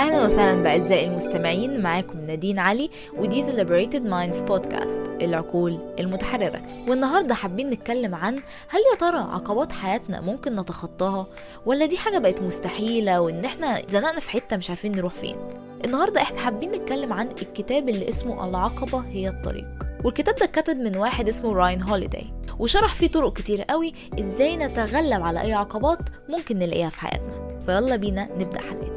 أهلا وسهلا بأعزائي المستمعين معاكم نادين علي ودي Liberated Minds Podcast العقول المتحررة. والنهاردة حابين نتكلم عن هل يا ترى عقبات حياتنا ممكن نتخطاها؟ ولا دي حاجة بقت مستحيلة وإن إحنا زنقنا في حتة مش عارفين نروح فين؟ النهاردة إحنا حابين نتكلم عن الكتاب اللي اسمه العقبة هي الطريق. والكتاب ده اتكتب من واحد اسمه راين هوليداي وشرح فيه طرق كتير قوي إزاي نتغلب على أي عقبات ممكن نلاقيها في حياتنا. فيلا بينا نبدأ حلقتنا.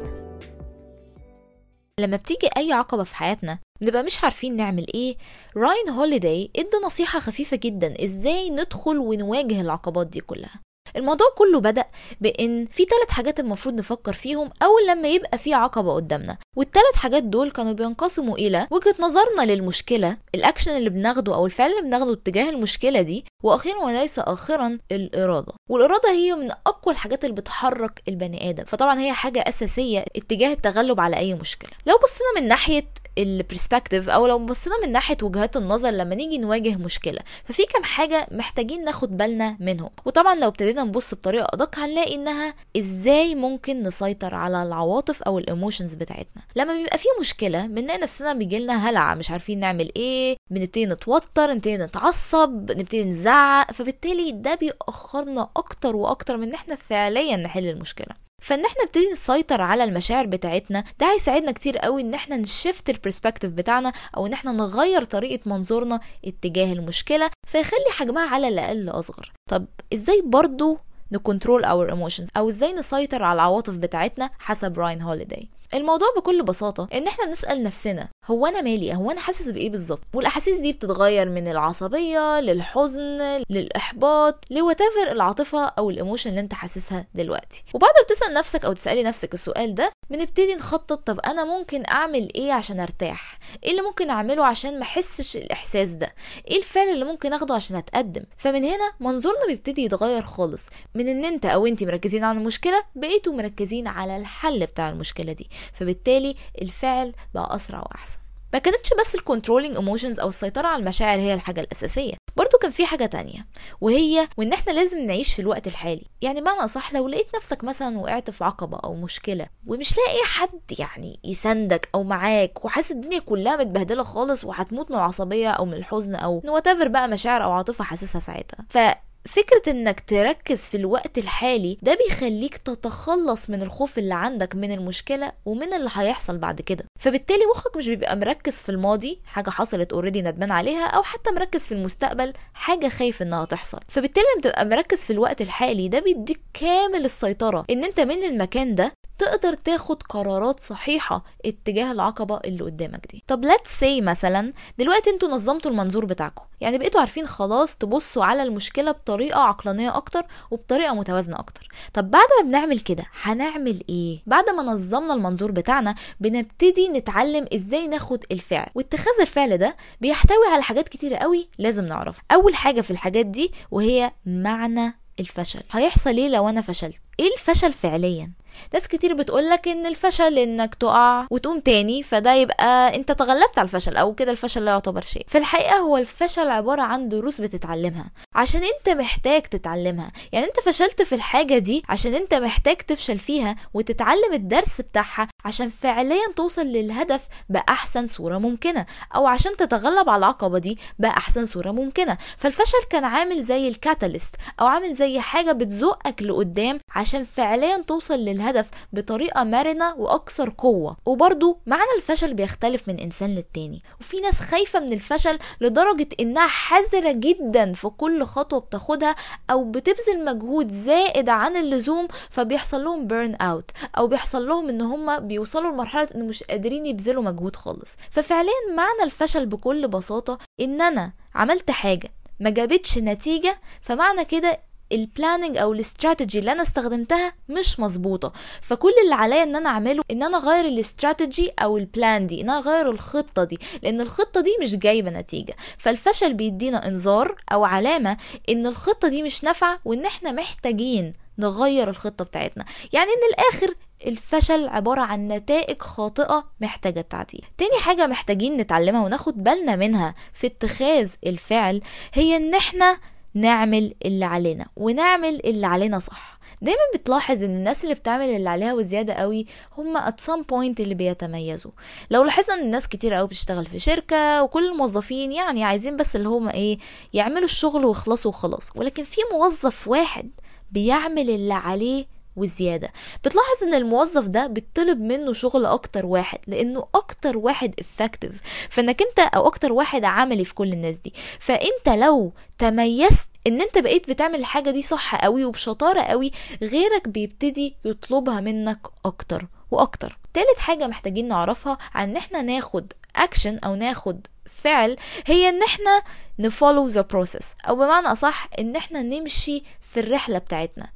لما بتيجي أي عقبة في حياتنا بنبقى مش عارفين نعمل إيه. راين هوليداي أدى نصيحة خفيفة جدا إزاي ندخل ونواجه العقبات دي كلها. الموضوع كله بدأ بإن في ثلاث حاجات المفروض نفكر فيهم أول لما يبقى في عقبة قدامنا. والثلاث حاجات دول كانوا بينقسموا إلى وجهة نظرنا للمشكلة الأكشن اللي بناخده أو الفعل اللي بناخده اتجاه المشكلة دي وأخيرا وليس آخرا الإرادة. والإرادة هي من أقوى الحاجات اللي بتحرك البني آدم. فطبعا هي حاجة أساسية اتجاه التغلب على أي مشكلة. لو بصينا من ناحية ال perspective أو لو بصينا من ناحية وجهات النظر لما نيجي نواجه مشكلة ففي كام حاجة محتاجين ناخد بالنا منهم. وطبعا لو ابتدينا نبص بطريقة أدق هنلاقي إنها إزاي ممكن نسيطر على العواطف أو ال emotions بتاعتنا. لما بيبقى في مشكلة بنلاقي نفسنا بيجي لنا هلع مش عارفين نعمل إيه بنبتدي نتوتر نبتدي نتعصب نبتدي نزعق فبالتالي ده بيأخرنا أكتر وأكتر من إن إحنا فعليا نحل المشكلة. فإن إحنا نبتدي نسيطر على المشاعر بتاعتنا ده هيساعدنا كتير قوي إن إحنا ن shift ال perspective بتاعنا أو إن إحنا نغير طريقة منظورنا اتجاه المشكلة فيخلي حجمها على الأقل أصغر. طب إزاي برضو ن control our emotions أو إزاي نسيطر على العواطف بتاعتنا حسب راين هوليداي الموضوع بكل بساطة إن إحنا بنسأل نفسنا هو أنا مالي؟ هو أنا حاسس بإيه بالظبط؟ والأحاسيس دي بتتغير من العصبية للحزن للإحباط ل whatever العاطفة أو ال emotion اللي أنت حاسسها دلوقتي. وبعد ما بتسأل نفسك أو تسألي نفسك السؤال ده بنبتدي نخطط طب أنا ممكن أعمل إيه عشان أرتاح؟ إيه اللي ممكن أعمله عشان ما أحسش الإحساس ده؟ إيه الفعل اللي ممكن أخده عشان أتقدم؟ فمن هنا منظورنا بيبتدي يتغير خالص من إن أنت أو أنت مركزين على المشكلة بقيتوا مركزين على الحل بتاع المشكلة دي. فبالتالي الفعل بقى أسرع وأحسن. ما كانتش بس ال controlling emotions أو السيطرة على المشاعر هي الحاجة الأساسية. برضو كان في حاجة تانية وهي وإن إحنا لازم نعيش في الوقت الحالي. يعني بمعنى أصح لو لقيت نفسك مثلا وقعت في عقبة أو مشكلة ومش لاقي حد يعني يساندك أو معاك وحاسس الدنيا كلها متبهدلة خالص وهتموت من العصبية أو من الحزن أو وات بقى مشاعر أو عاطفة حاسسها ساعتها ف فكرة إنك تركز في الوقت الحالي ده بيخليك تتخلص من الخوف اللي عندك من المشكلة ومن اللي هيحصل بعد كده. فبالتالي مخك مش بيبقى مركز في الماضي حاجة حصلت اوريدي ندمان عليها أو حتى مركز في المستقبل حاجة خايف إنها تحصل. فبالتالي لما تبقى مركز في الوقت الحالي ده بيديك كامل السيطرة إن أنت من المكان ده تقدر تاخد قرارات صحيحة اتجاه العقبة اللي قدامك دي. طب let's say مثلا دلوقتي أنتوا نظمتوا المنظور بتاعكم. يعني بقيتوا عارفين خلاص تبصوا على المشكلة بطريقة عقلانية أكتر وبطريقة متوازنة أكتر. طب بعد ما بنعمل كده هنعمل إيه؟ بعد ما نظمنا المنظور بتاعنا بنبتدي نتعلم إزاي ناخد الفعل. واتخاذ الفعل ده بيحتوي على حاجات كتيرة قوي لازم نعرفها. أول حاجة في الحاجات دي وهي معنى الفشل. هيحصل إيه لو أنا فشلت؟ إيه الفشل فعليا؟ ناس كتير بتقولك إن الفشل إنك تقع وتقوم تاني فده يبقى أنت تغلبت على الفشل أو كده الفشل لا يعتبر شيء. في الحقيقة هو الفشل عبارة عن دروس بتتعلمها عشان أنت محتاج تتعلمها. يعني أنت فشلت في الحاجة دي عشان أنت محتاج تفشل فيها وتتعلم الدرس بتاعها عشان فعليا توصل للهدف بأحسن صورة ممكنة أو عشان تتغلب على العقبة دي بأحسن صورة ممكنة. فالفشل كان عامل زي ال catalyst أو عامل زي حاجة بتزقك لقدام عشان فعليا توصل للهدف بطريقة مرنة وأكثر قوة. وبرضو معنى الفشل بيختلف من إنسان للتاني. وفي ناس خايفة من الفشل لدرجة إنها حذرة جدا في كل خطوة بتاخدها أو بتبذل مجهود زائد عن اللزوم فبيحصل لهم burnout أو بيحصل لهم إن هم بيوصلوا لمرحلة إن مش قادرين يبذلوا مجهود خالص. ففعليا معنى الفشل بكل بساطة إن أنا عملت حاجة ما جابتش نتيجة فمعنى كده ال planning أو الاستراتيجي اللي أنا استخدمتها مش مظبوطة. فكل اللي عليا إن أنا أعمله إن أنا أغير الاستراتيجي أو ال plan دي إن أنا أغير الخطة دي لأن الخطة دي مش جايبة نتيجة. فالفشل بيدينا إنذار أو علامة إن الخطة دي مش نافعة وإن إحنا محتاجين نغير الخطة بتاعتنا. يعني من الآخر الفشل عبارة عن نتائج خاطئة محتاجة تعديل. تاني حاجة محتاجين نتعلمها وناخد بالنا منها في اتخاذ الفعل هي إن إحنا نعمل اللي علينا ونعمل اللي علينا صح. دايما بتلاحظ إن الناس اللي بتعمل اللي عليها وزيادة قوي هم at some point اللي بيتميزوا. لو لاحظنا إن الناس كتير قوي بتشتغل في شركة وكل الموظفين يعني عايزين بس اللي هم إيه يعملوا الشغل ويخلصوا وخلاص ولكن في موظف واحد بيعمل اللي عليه وزيادة. بتلاحظ إن الموظف ده بيطلب منه شغل أكتر واحد لأنه أكتر واحد effective فإنك أنت أو أكتر واحد عملي في كل الناس دي. فأنت لو تميزت إن أنت بقيت بتعمل الحاجة دي صح قوي وبشطارة قوي غيرك بيبتدي يطلبها منك أكتر وأكتر. تالت حاجة محتاجين نعرفها عن إن إحنا ناخد اكشن أو ناخد فعل هي إن إحنا ن follow the process أو بمعنى أصح إن إحنا نمشي في الرحلة بتاعتنا.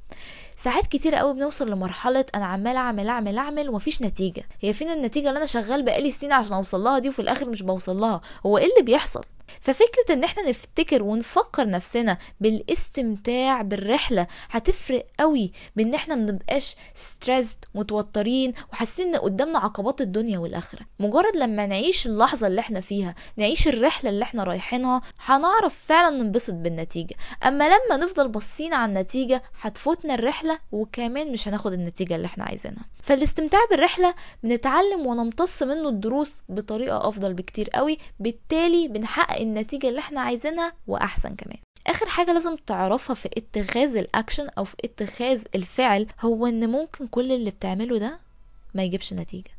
ساعات كتير قوي بنوصل لمرحلة أنا عمال أعمل أعمل أعمل ومفيش نتيجة. هي فين النتيجة اللي أنا شغال بقالي سنين عشان أوصل لها دي وفي الآخر مش بوصل لها؟ هو إيه اللي بيحصل؟ ففكرة إن إحنا نفتكر ونفكر نفسنا بالاستمتاع بالرحلة هتفرق قوي بإن إحنا منبقاش stressed متوترين وحاسين إن قدامنا عقبات الدنيا والآخرة. مجرد لما نعيش اللحظة اللي إحنا فيها نعيش الرحلة اللي إحنا رايحينها هنعرف فعلا ننبسط بالنتيجة. أما لما نفضل باصين على النتيجة هتفوتنا الرحلة وكمان مش هناخد النتيجة اللي إحنا عايزينها. فالاستمتاع بالرحلة بنتعلم ونمتص منه الدروس بطريقة أفضل بكتير قوي بالتالي بنحقق النتيجة اللي إحنا عايزينها وأحسن كمان. آخر حاجة لازم تعرفها في اتخاذ الأكشن أو في اتخاذ الفعل هو إن ممكن كل اللي بتعمله ده ما يجيبش نتيجة.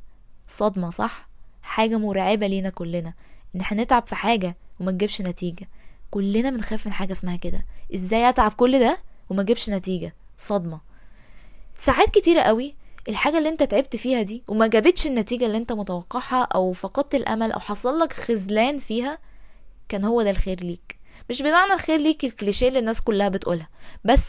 صدمة صح؟ حاجة مرعبة لينا كلنا إن إحنا نتعب في حاجة وما تجيبش نتيجة. كلنا بنخاف من حاجة اسمها كده. إزاي أتعب كل ده وما تجيبش نتيجة؟ صدمة. ساعات كتيرة قوي الحاجة اللي انت تعبت فيها دي وما جابتش النتيجة اللي انت متوقعها أو فقدت الأمل أو حصل لك خذلان فيها كان هو ده الخير ليك. مش بمعنى الخير ليك الكليشيه اللي الناس كلها بتقولها بس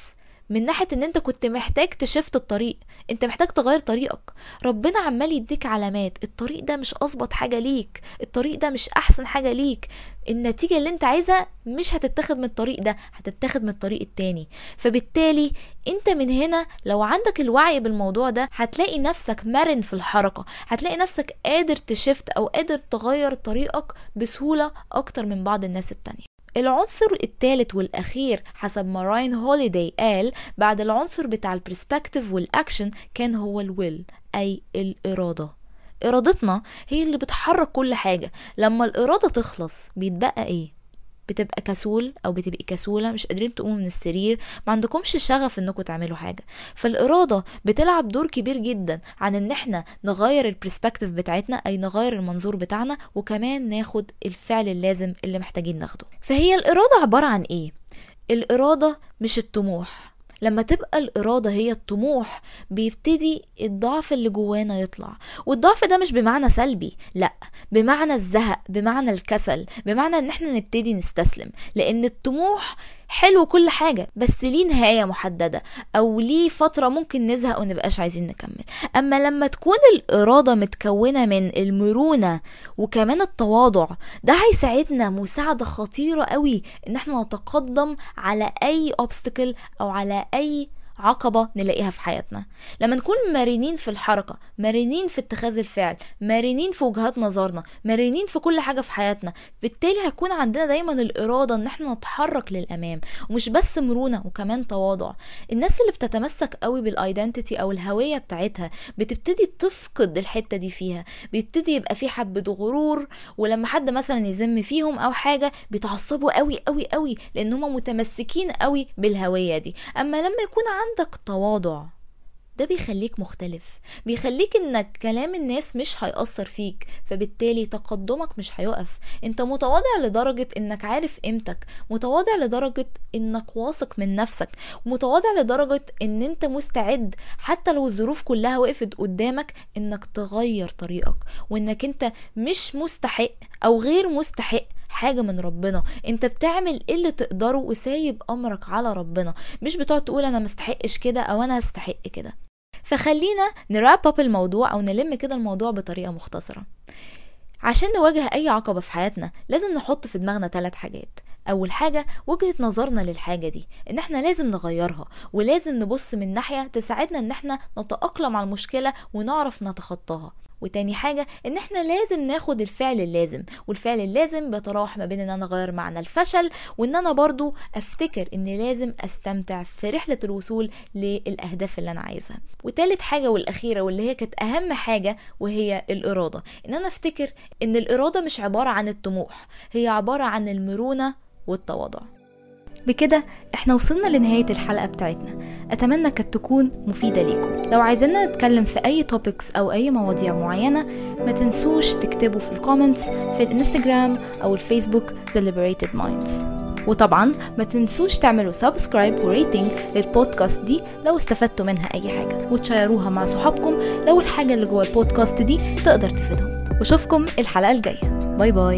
من ناحية إن أنت كنت محتاج تشفت الطريق. أنت محتاج تغير طريقك. ربنا عمال يديك علامات. الطريق ده مش اظبط حاجة ليك. الطريق ده مش أحسن حاجة ليك. النتيجة اللي أنت عايزها مش هتتاخد من الطريق ده هتتاخد من الطريق التاني. فبالتالي أنت من هنا لو عندك الوعي بالموضوع ده هتلاقي نفسك مرن في الحركة. هتلاقي نفسك قادر تشفت أو قادر تغير طريقك بسهولة أكتر من بعض الناس التانية. العنصر الثالث والأخير حسب ما راين هوليداي قال بعد العنصر بتاع ال perspective وال action كان هو ال will أي الإرادة إرادتنا هي اللي بتحرك كل حاجة لما الإرادة تخلص بيتبقى إيه؟ بتبقى كسول أو بتبقي كسولة مش قادرين تقوموا من السرير ما عندكمش شغف إنكم تعملوا حاجة. فالإرادة بتلعب دور كبير جدا عن إن إحنا نغير ال perspective بتاعتنا أي نغير المنظور بتاعنا وكمان ناخد الفعل اللازم اللي محتاجين ناخده. فهي الإرادة عبارة عن إيه؟ الإرادة مش الطموح. لما تبقى الإرادة هي الطموح بيبتدي الضعف اللي جوانا يطلع. والضعف ده مش بمعنى سلبي لأ بمعنى الزهق بمعنى الكسل بمعنى إن إحنا نبتدي نستسلم. لأن الطموح حلو كل حاجة بس ليه نهاية محددة؟ أو ليه فترة ممكن نزهق ونبقاش عايزين نكمل؟ أما لما تكون الإرادة متكونة من المرونة وكمان التواضع ده هيساعدنا مساعدة خطيرة قوي إن إحنا نتقدم على أي obstacle أو على أي عقبة نلاقيها في حياتنا. لما نكون مرنين في الحركة مرنين في اتخاذ الفعل مرنين في وجهات نظرنا مرنين في كل حاجة في حياتنا بالتالي هيكون عندنا دايما الإرادة إن إحنا نتحرك للأمام ومش بس مرونة وكمان تواضع. الناس اللي بتتمسك قوي بالايدنتيتي أو الهوية بتاعتها بتبتدي تفقد الحتة دي فيها بيبتدي يبقى في حبة غرور ولما حد مثلا يذم فيهم أو حاجة بيتعصبوا قوي قوي قوي لأن هم متمسكين قوي بالهوية دي. أما لما يكون عندك تواضع. ده بيخليك مختلف. بيخليك إنك كلام الناس مش هيأثر فيك فبالتالي تقدمك مش هيقف. أنت متواضع لدرجة إنك عارف قيمتك متواضع لدرجة إنك واثق من نفسك متواضع لدرجة إن أنت مستعد حتى لو الظروف كلها وقفت قدامك إنك تغير طريقك وإنك أنت مش مستحق أو غير مستحق حاجة من ربنا. انت بتعمل اللي تقدره وسايب أمرك على ربنا. مش بتقعد تقول أنا مستحقش كده أو أنا استحق كده. فخلينا نراب اب الموضوع أو نلم كده الموضوع بطريقة مختصرة. عشان نواجه أي عقبة في حياتنا لازم نحط في دماغنا ثلاث حاجات. أول حاجة وجهة نظرنا للحاجة دي إن إحنا لازم نغيرها ولازم نبص من ناحية تساعدنا إن إحنا نتأقلم على المشكلة ونعرف نتخطاها. وتاني حاجة إن إحنا لازم ناخد الفعل اللازم والفعل اللازم بيتراوح ما بين إن أنا أغير معنى الفشل وإن أنا برضو أفتكر إن لازم أستمتع في رحلة الوصول للأهداف اللي أنا عايزها. وتالت حاجة والأخيرة واللي هي كانت أهم حاجة وهي الإرادة إن أنا أفتكر إن الإرادة مش عبارة عن الطموح هي عبارة عن المرونة والتواضع. بكده إحنا وصلنا لنهاية الحلقة بتاعتنا. أتمنى كانت تكون مفيدة ليكم. لو عايزيننا نتكلم في أي topics أو أي مواضيع معينة ما تنسوش تكتبوا في ال comments في الإنستجرام أو الفيسبوك The Liberated Minds. وطبعا ما تنسوش تعملوا subscribe و rating لل podcast دي لو استفدتوا منها أي حاجة. وتشيروها مع صحابكم لو الحاجة اللي جوه البودكاست دي تقدر تفيدهم. واشوفكم الحلقة الجاية. bye bye